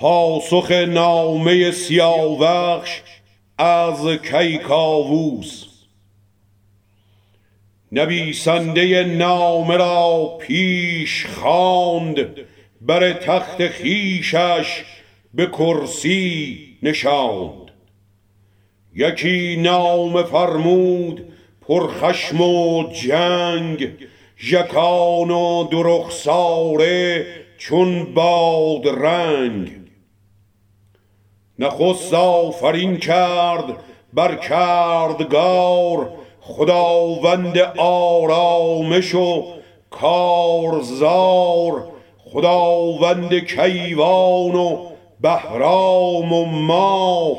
پاسخ نامه سیاوخش از کیکاووس. نویسنده نامه را پیش خواند بر تخت خیشش به کرسی نشاند. یکی نام فرمود پرخشم و جنگ ژکان و درخساره چون باد رنگ نخست آفرین کرد بر کردگار خداوند آرامش و کارزار خداوند کیوان و بهرام و ماه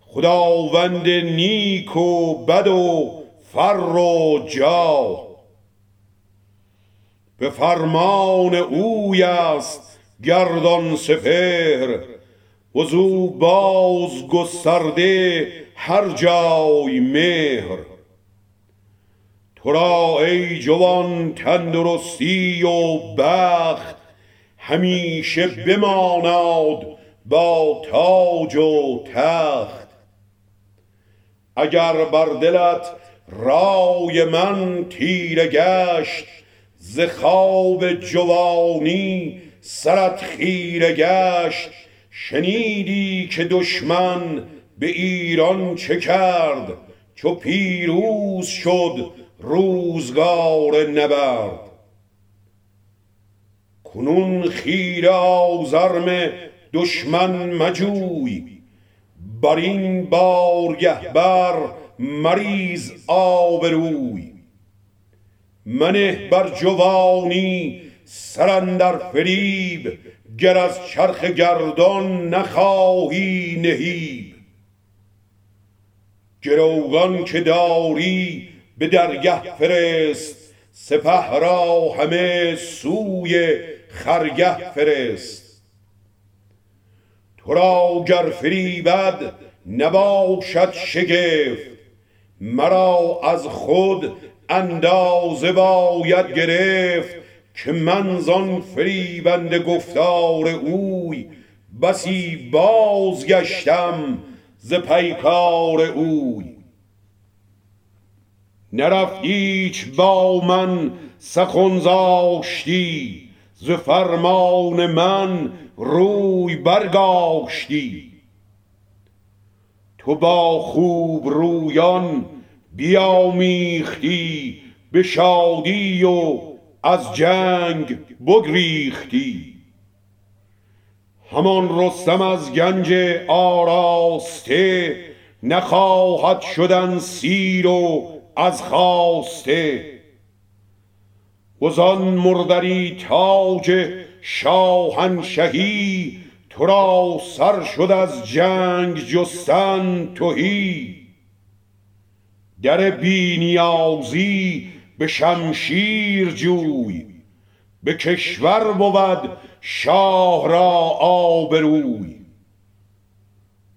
خداوند نیک و بد و فر و جاه. به فرمان اوی است گردان سپهر وزو باز گسترده هر جای مهر. تو را ای جوان تندرستی و بخت همیشه بماناد با تاج و تخت. اگر بر دلت رای من تیره گشت ز خواب جوانی سرت خیره گشت. شنیدی که دشمن به ایران چه کرد؟ چو پیروز شد روزگار نبرد. کنون خیره آزرم دشمن مجوی. بر این بارگه بر مریز آبروی. منه بر جوانی سرندر فریب گر از چرخ گردان نخواهی نهیب. گروگان که داری به درگه فرست سپه را همه سوی خرگه فرست. تو را گر فریبد نباشد شگفت مرا از خود اندازه باید گرفت. که من زان فریبنده گفتار اوی بسی بازگشتم ز پیکار اوی. نرفت هیچ با من سخن زاشتی ز فرمان من روی برگاشتی. تو با خوب رویان بیامیختی به شادی و از جنگ بگریختی. همان رستم از گنج آراسته نخواهد شدن سیر و از خواسته وزان مردری تاج شاهنشهی تو را سر شد از جنگ جستن تهی. در بینیازی به شمشیر جوی به کشور بود شاه را آبروی.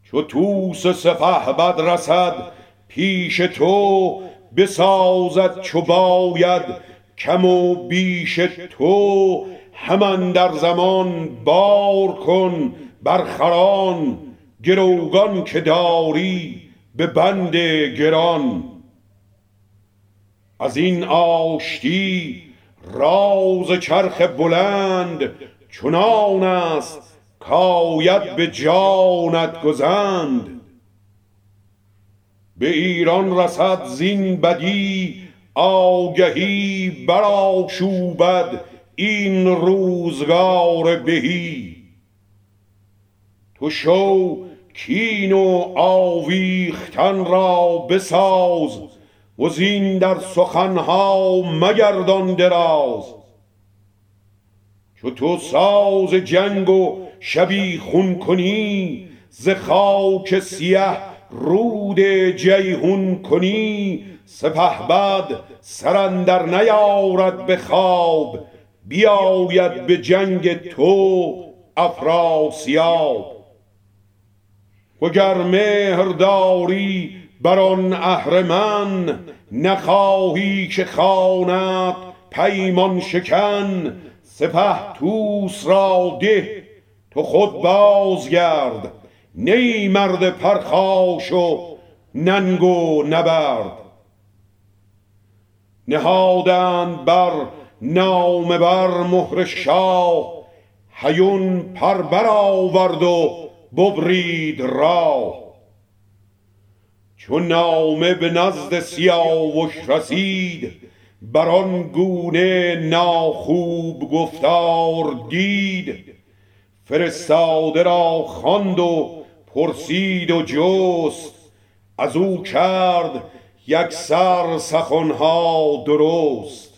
چو توس سپه بد رسد پیش تو بسازد چو باید کم و بیش تو همان در زمان بار کن بر خران گروگان که داری به بند گران. از این آشتی راز چرخ بلند چنان است کاید به جانت گزند. به ایران رسد زین بدی آگهی برآشوبد این روزگار بهی. تو شو کین و آویختن را بساز و زین در سخنها مگردان دراز. چو تو ساز جنگ و شبیخون کنی ز خاک سیه رود جیهون کنی سپهبد سر نیارد به خواب بیاید به جنگ تو افراسیاب. وگر مهر داری بر آن اهرمن نخواهی که خواند پیمان شکن سپه توس را ده تو خود بازگرد نی مرد پرخاش و ننگ و نبرد. نهادند بر نام بر مهر شاه هیون پر برآورد و ببرید راه. چون نامه به نزد سیاوش رسید بر آن گونه ناخوب گفتار دید. فرستاده را خواند و پرسید و جست از او کرد یک سر سخنها درست.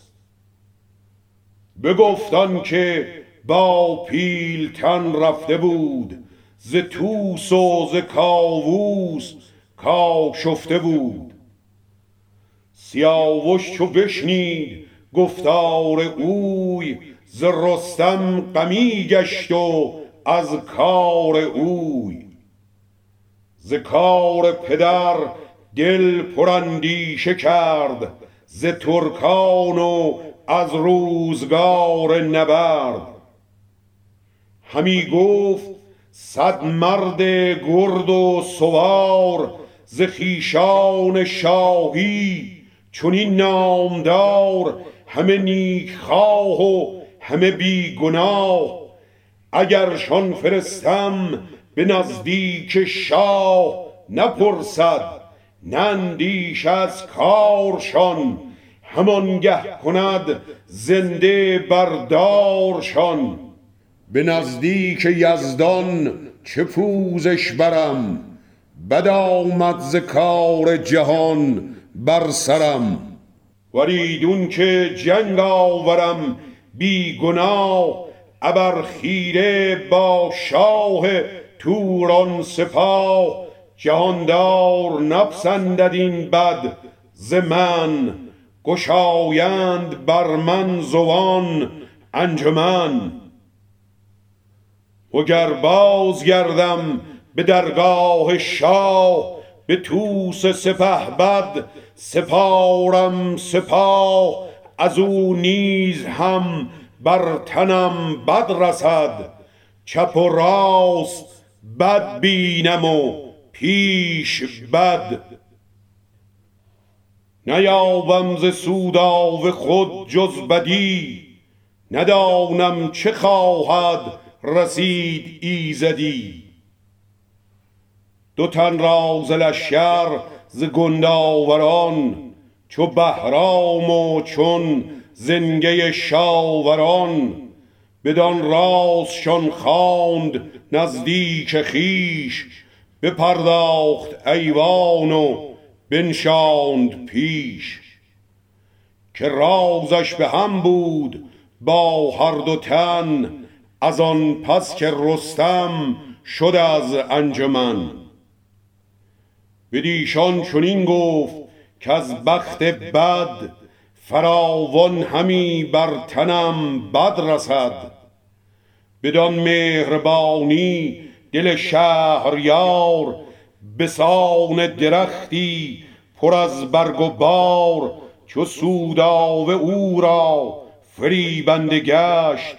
بگفتان که با پیلتن رفته بود ز توس و ز کاووس کاشفته بود. سیاوش چو بشنید گفتار اوی ز رستم غمی گشت و از کار اوی. ز کار پدر دل پراندیشه کرد ز ترکان و از روزگار نبرد. همی گفت صد مرد گرد و سوار ز خویشان شاهی چنین نامدار همه نیکخواه و همه بی گناه. اگرشان فرستم به نزدیک شاه نپرسد نندیش از کارشان. همانگه کند زنده بردارشان. به نزدیک یزدان چه پوزش برم؟ بد آمد ز کار جهان بر سرم. وریدون که جنگ آورم بی گناه ابر خیره با شاه توران سپاه. جهاندار نپسندد این بد ز من گشایند بر من زوان انجمن. وگر باز گردم به درگاه شاه به توس سپهبد سپارم سپاه از او نیز هم بر تنم بد رسد. چپ و راست بد بینم و پیش بد. نیابم ز سوداو خود جز بدی. ندانم چه خواهد رسید ایزدی. دو تن را ز لشکر ز گنداوران چو بهرام و چون زنگه شاوران. بدان رازشان خواند نزدیک خویش بپرداخت ایوان و بنشاند پیش. که رازش به هم بود با هر دو تن از آن پس که رستم شد از انجمن. بدیشان چنین گفت که از بخت بد فراوان همی بر تنم بد رسد. بدان مهربانی دل شهریار بسان درختی پر از برگ و بار چو سوداو او را فریبنده گشت.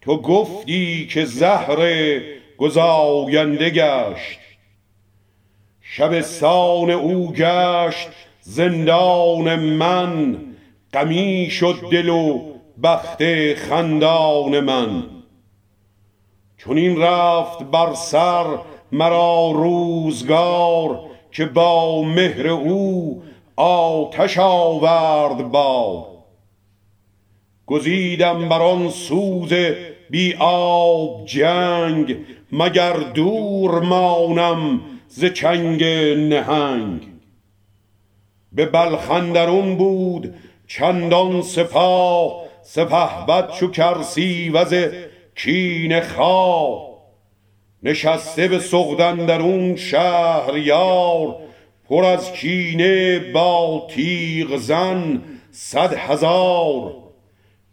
تو گفتی که زهر گزاینده گشت. شبستان او گشت زندان من غمی شد دل و بخت خندان من. چون این رفت بر سر مرا روزگار که با مهر او آتش آورد با گزیدم بر آن سوز بی آب جنگ مگر دور مانم ز چنگ نهنگ. به بلخندرون بود چندان سپاه سپهبد چو وز کین خواه. نشسته به سغدن درون شهریار پر از کینه با تیغ زن صد هزار.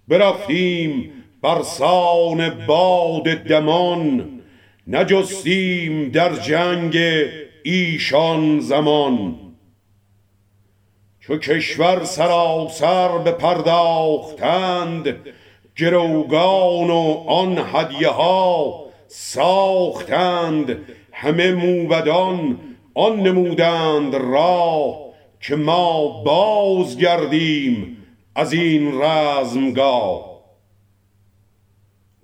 برفتیم بر سان باد دمان نجستیم در جنگ ایشان زمان. چو کشور سراسر به پرداختند گروگان و آن هدیه ها ساختند. همه موبدان آن نمودند راه که ما باز گردیم از این رزمگاه.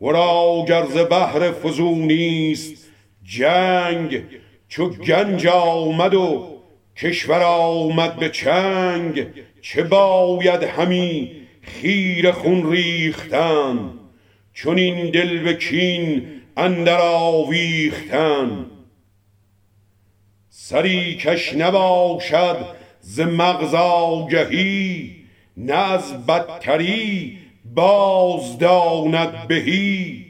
ورا گرز بحر فزونیست جنگ چو گنج آمد و کشور آمد به چنگ چه باید همی خیر خون ریختن؟ چون این دل به کین اندر آویختن؟ سری کش نباشد ز مغز آگهی نه از بدتری باز داند بهی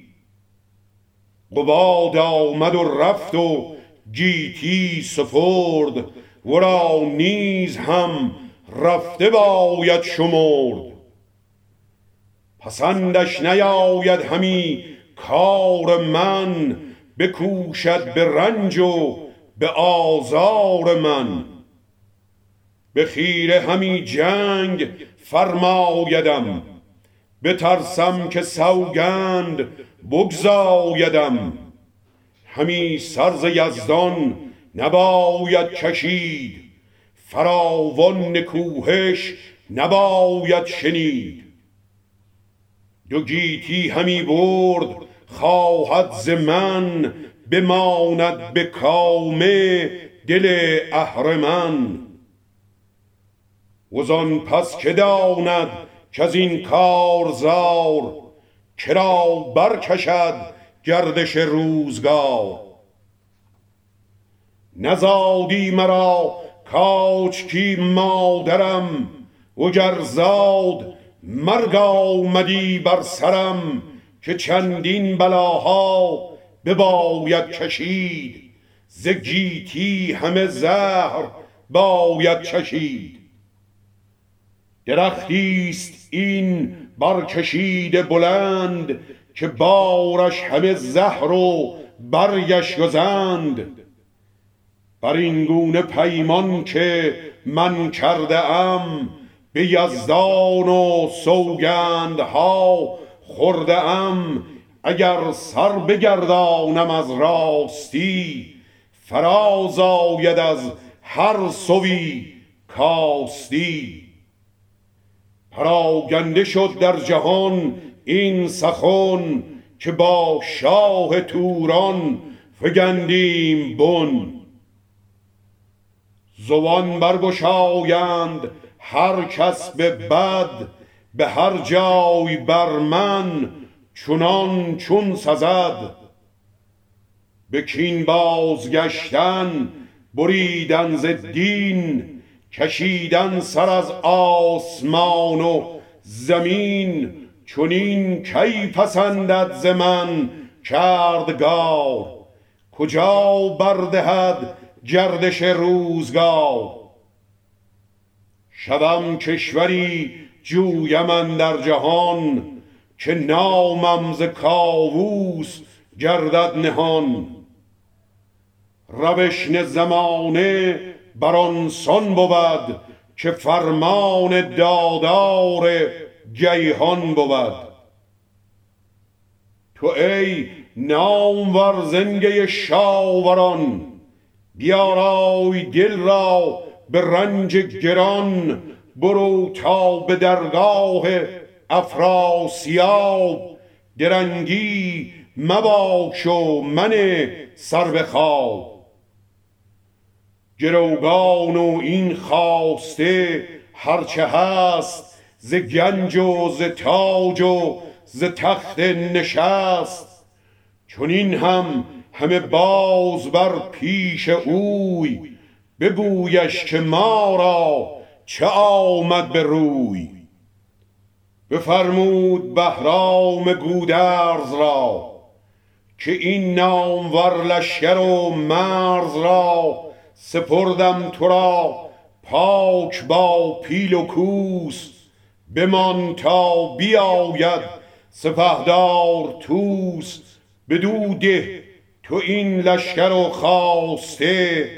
قباد آمد و رفت و گیتی سفرد ورا نیز هم رفته باید شمرد. پسندش نیاید همی کار من. بکوشد به رنج و به آزار من. به خیره همی جنگ فرمایدم. بترسم که سوگند بگزایدم. همی سرز یزدان نباید کشید فراوان نکوهش نباید شنید. دو گیتی همی برد خواهد ز من بماند به کامه دل اهرمن. وزان پس که داند که از این کارزار کرا برکشد گردش روزگار؟ نزادی مرا کاچکی مادرم وگر زاد مرگ آمدی بر سرم که چندین بلاها بباید کشید ز گیتی همه زهر باید چشید. درختی است این برکشیده بلند که بارش همه زهر و برگش گزند. بر این گونه پیمان که من کرده ام به یزدان و سوگندها خورده ام. اگر سر بگردانم از راستی فراز آید از هر سوی کاستی. پراگنده شد در جهان این سخن که با شاه توران فگندیم بن. زبان برگشایند هر کس به بد به هر جای بر من چونان چون سزد. به کین بازگشتن بریدن ز دین کشیدن سر از آسمان و زمین چونین کی پسندد ز من کردگار؟ کجا بردهد گردش روزگار؟ شوم کشوری جویم در جهان که نامم ز کاووس گردد نهان. روشن زمانه بر آن سان بود که فرمان دادار گیهان بود. تو ای نامور زنگه شاوران بیارای دل را به رنج گران برو تا به درگاه افراسیاب. درنگی مباش و من سر به خواب. گروگان و این خواسته هرچه هست ز گنج و ز تاج و ز تخت نشست. این هم همه باز بر پیش اوی بگویش که ما را چه آمد به روی. بفرمود بهرام گودرز را که این نامور لشکر و مرز را سپردم تو را پاک با پیل و کوس. بمان تا بیاید سپهدار توس بدو ده تو این لشکر و خواسته.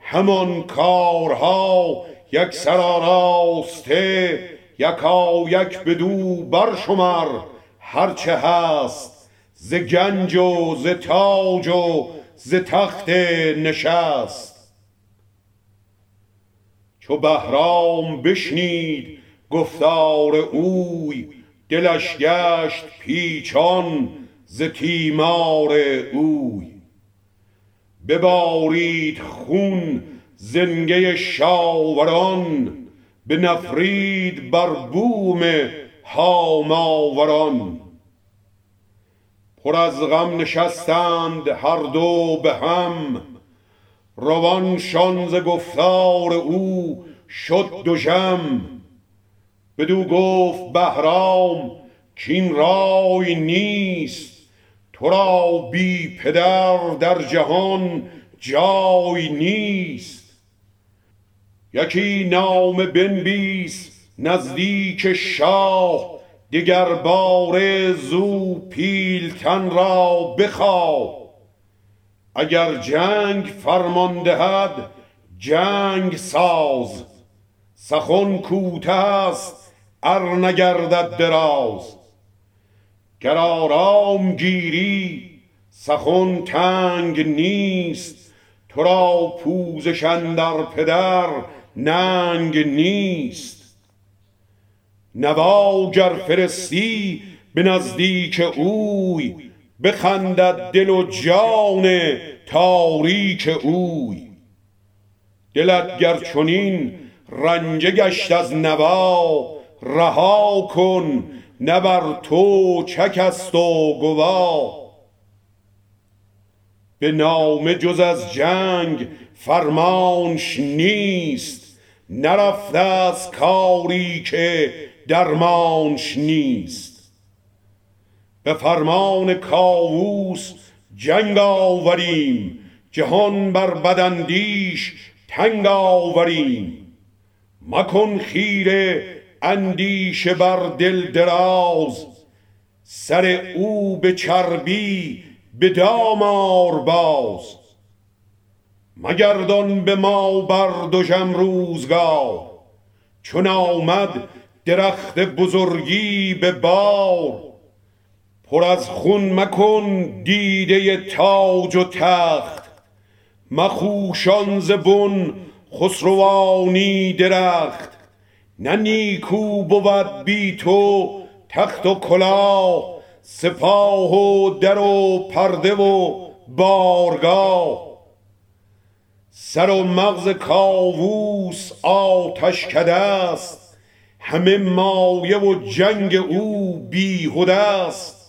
همان کارها یک سراراسته. یکا یک بدو برشمر هرچه هست. ز گنج و ز تاج و ز تخت نشست. چو بهرام بشنید گفتار اوی دلش گشت پیچان ز تیمار اوی. ببارید خون زنگه شاوران بنفرید بر بوم هاماوران. پر از غم نشستند هر دو به هم روانشان ز گفتار او شد دژم. بدو گفت بهرام کین رای نیست تو را بی پدر در جهان جای نیست. یکی نامه بنویس نزدیک شاه دگر باره زو پیلتن را بخواه. اگر جنگ فرمان دهد جنگ ساز. سخن کوته است ار نگردد دراز. گر آرام گیری سخن تنگ نیست. تو را پوزش اندر پدر ننگ نیست. نوا گر فرستی به نزدیک اوی. بخندد دل و جان تاریک اوی. دلت گر چنین رنجه گشت از نوا رها کن نه بر تو چک است و گوا. به نامه جز از جنگ فرمانش نیست نرفته از کاری که درمانش نیست. به فرمان کاووس جنگ آوریم جهان بر بداندیش تنگ آوریم. مکن خیره اندیشه بر دل دراز سر او به چربی به دامار باز. مگردان به ما بر دوشم روزگار چون آمد درخت بزرگی به بار. پر از خون مکن دیده تاج و تخت. مخوشان ز بن خسروانی درخت. نه نیکو بود بی تو تخت و کلاه سپاه و در و پرده و بارگاه. سر و مغز کاووس آتش کده است. همه مایه و جنگ او بیهده است.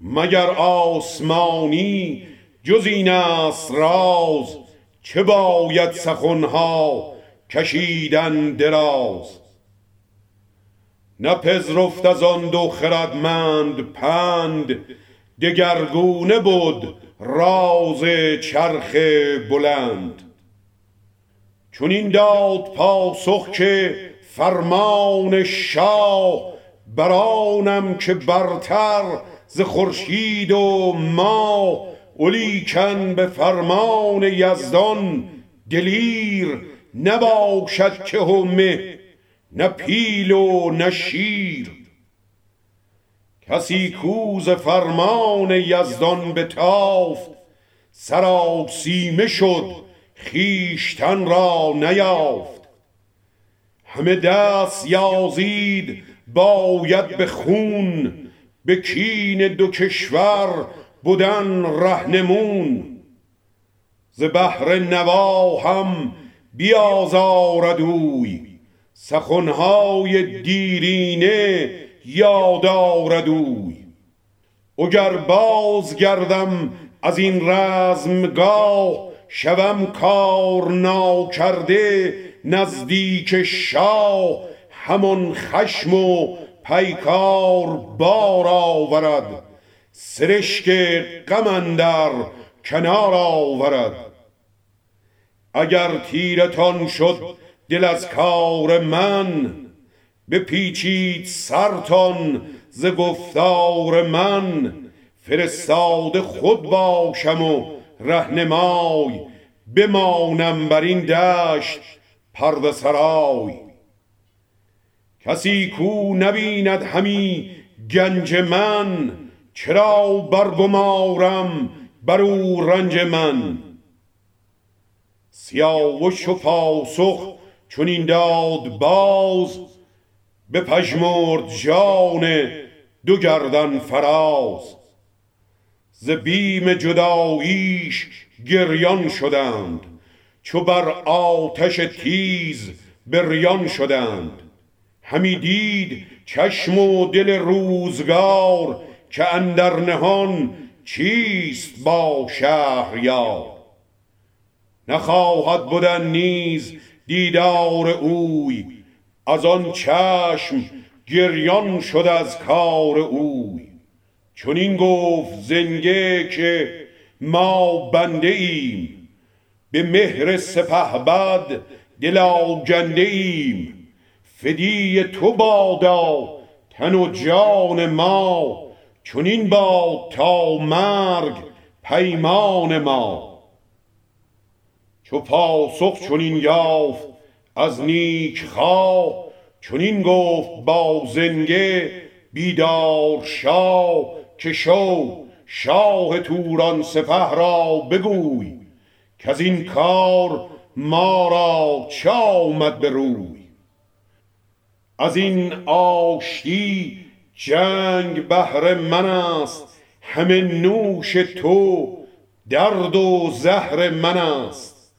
مگر آسمانی جز این است راز؟ چه باید سخنها کشیدن دراز؟ نپذرفت از آن دو خردمند پند دگرگونه بود راز چرخ بلند. چون این داد پاسخ که فرمان شاه برانم که برتر ز خورشید و ماه ولیکن به فرمان یزدان دلیر نباشد که همه نه پیل و نه شیر. کسی کوز فرمان یزدان به تافت سیمه شد خیشتن را نیافت. همه دست یازید باید به خون به کین دو کشور بودن رهنمون. ز بحر نوا هم بیازارد اوی. سخنهای دیرینه یاد اگر باز گردم از این رزمگاه شوم کار ناکرده نزدیک شاه. همان خشم و پیکار بار آورد سرشک غم اندر کنار آورد. اگر تیرتان شد دل از کار من بپیچید سرتان ز گفتار من. فرستاده خود باشم و رهنمای بمانم بر این دشت پرده سرای. کسی کو نبیند همی گنج من چرا برگمارم بر او رنج من؟ سیاوش و پاسخ چون این داد باز به پژمرد جان دو گردن فراز. ز بیم جداییش گریان شدند چو بر آتش تیز بریان شدند. همی دید چشم و دل روزگار که اندر نهان چیست با شهریار. نخواهد بودن نیز دیدار اوی از آن چشم گریان شد از کار اوی. چون گفت زنگه که ما بنده ایم به مهر سپه بد دل آگنده ایم. فدی تو بادا تن و جان ما. چون این باد تا مرگ پیمان ما. چو پاسخ چون این یافت از نیک خواه چون این گفت با زنگه بیدار شاه که شو شاه توران سپه را بگوی که این کار ما را چه آمد به روی؟ از این آشتی جنگ بهر من است همه نوش تو درد و زهر من است.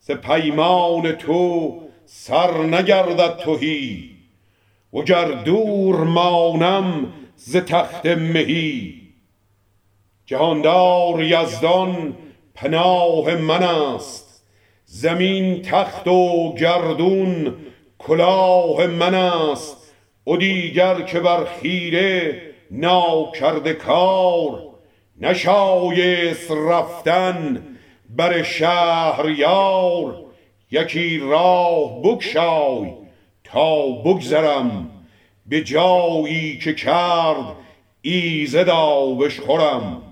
ز پیمان تو سر نگردد تهی وگر دور مانم ز تخت مهی. جهاندار یزدان پناه من است زمین تخت و گردون کلاه من است و دیگر که بر خیره ناکرده کار نشایست رفتن بر شهریار یکی راه بگشای تا بگذرم به جایی که کرد ایزد خورم.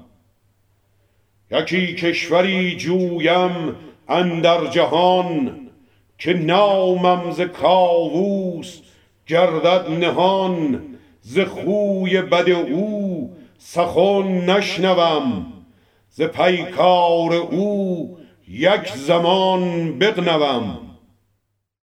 یکی کشوری جویم اندر جهان که نامم ز کاووس گردد نهان ز خوی بد او سخن نشنوم ز پیکار او یک زمان بغنوم.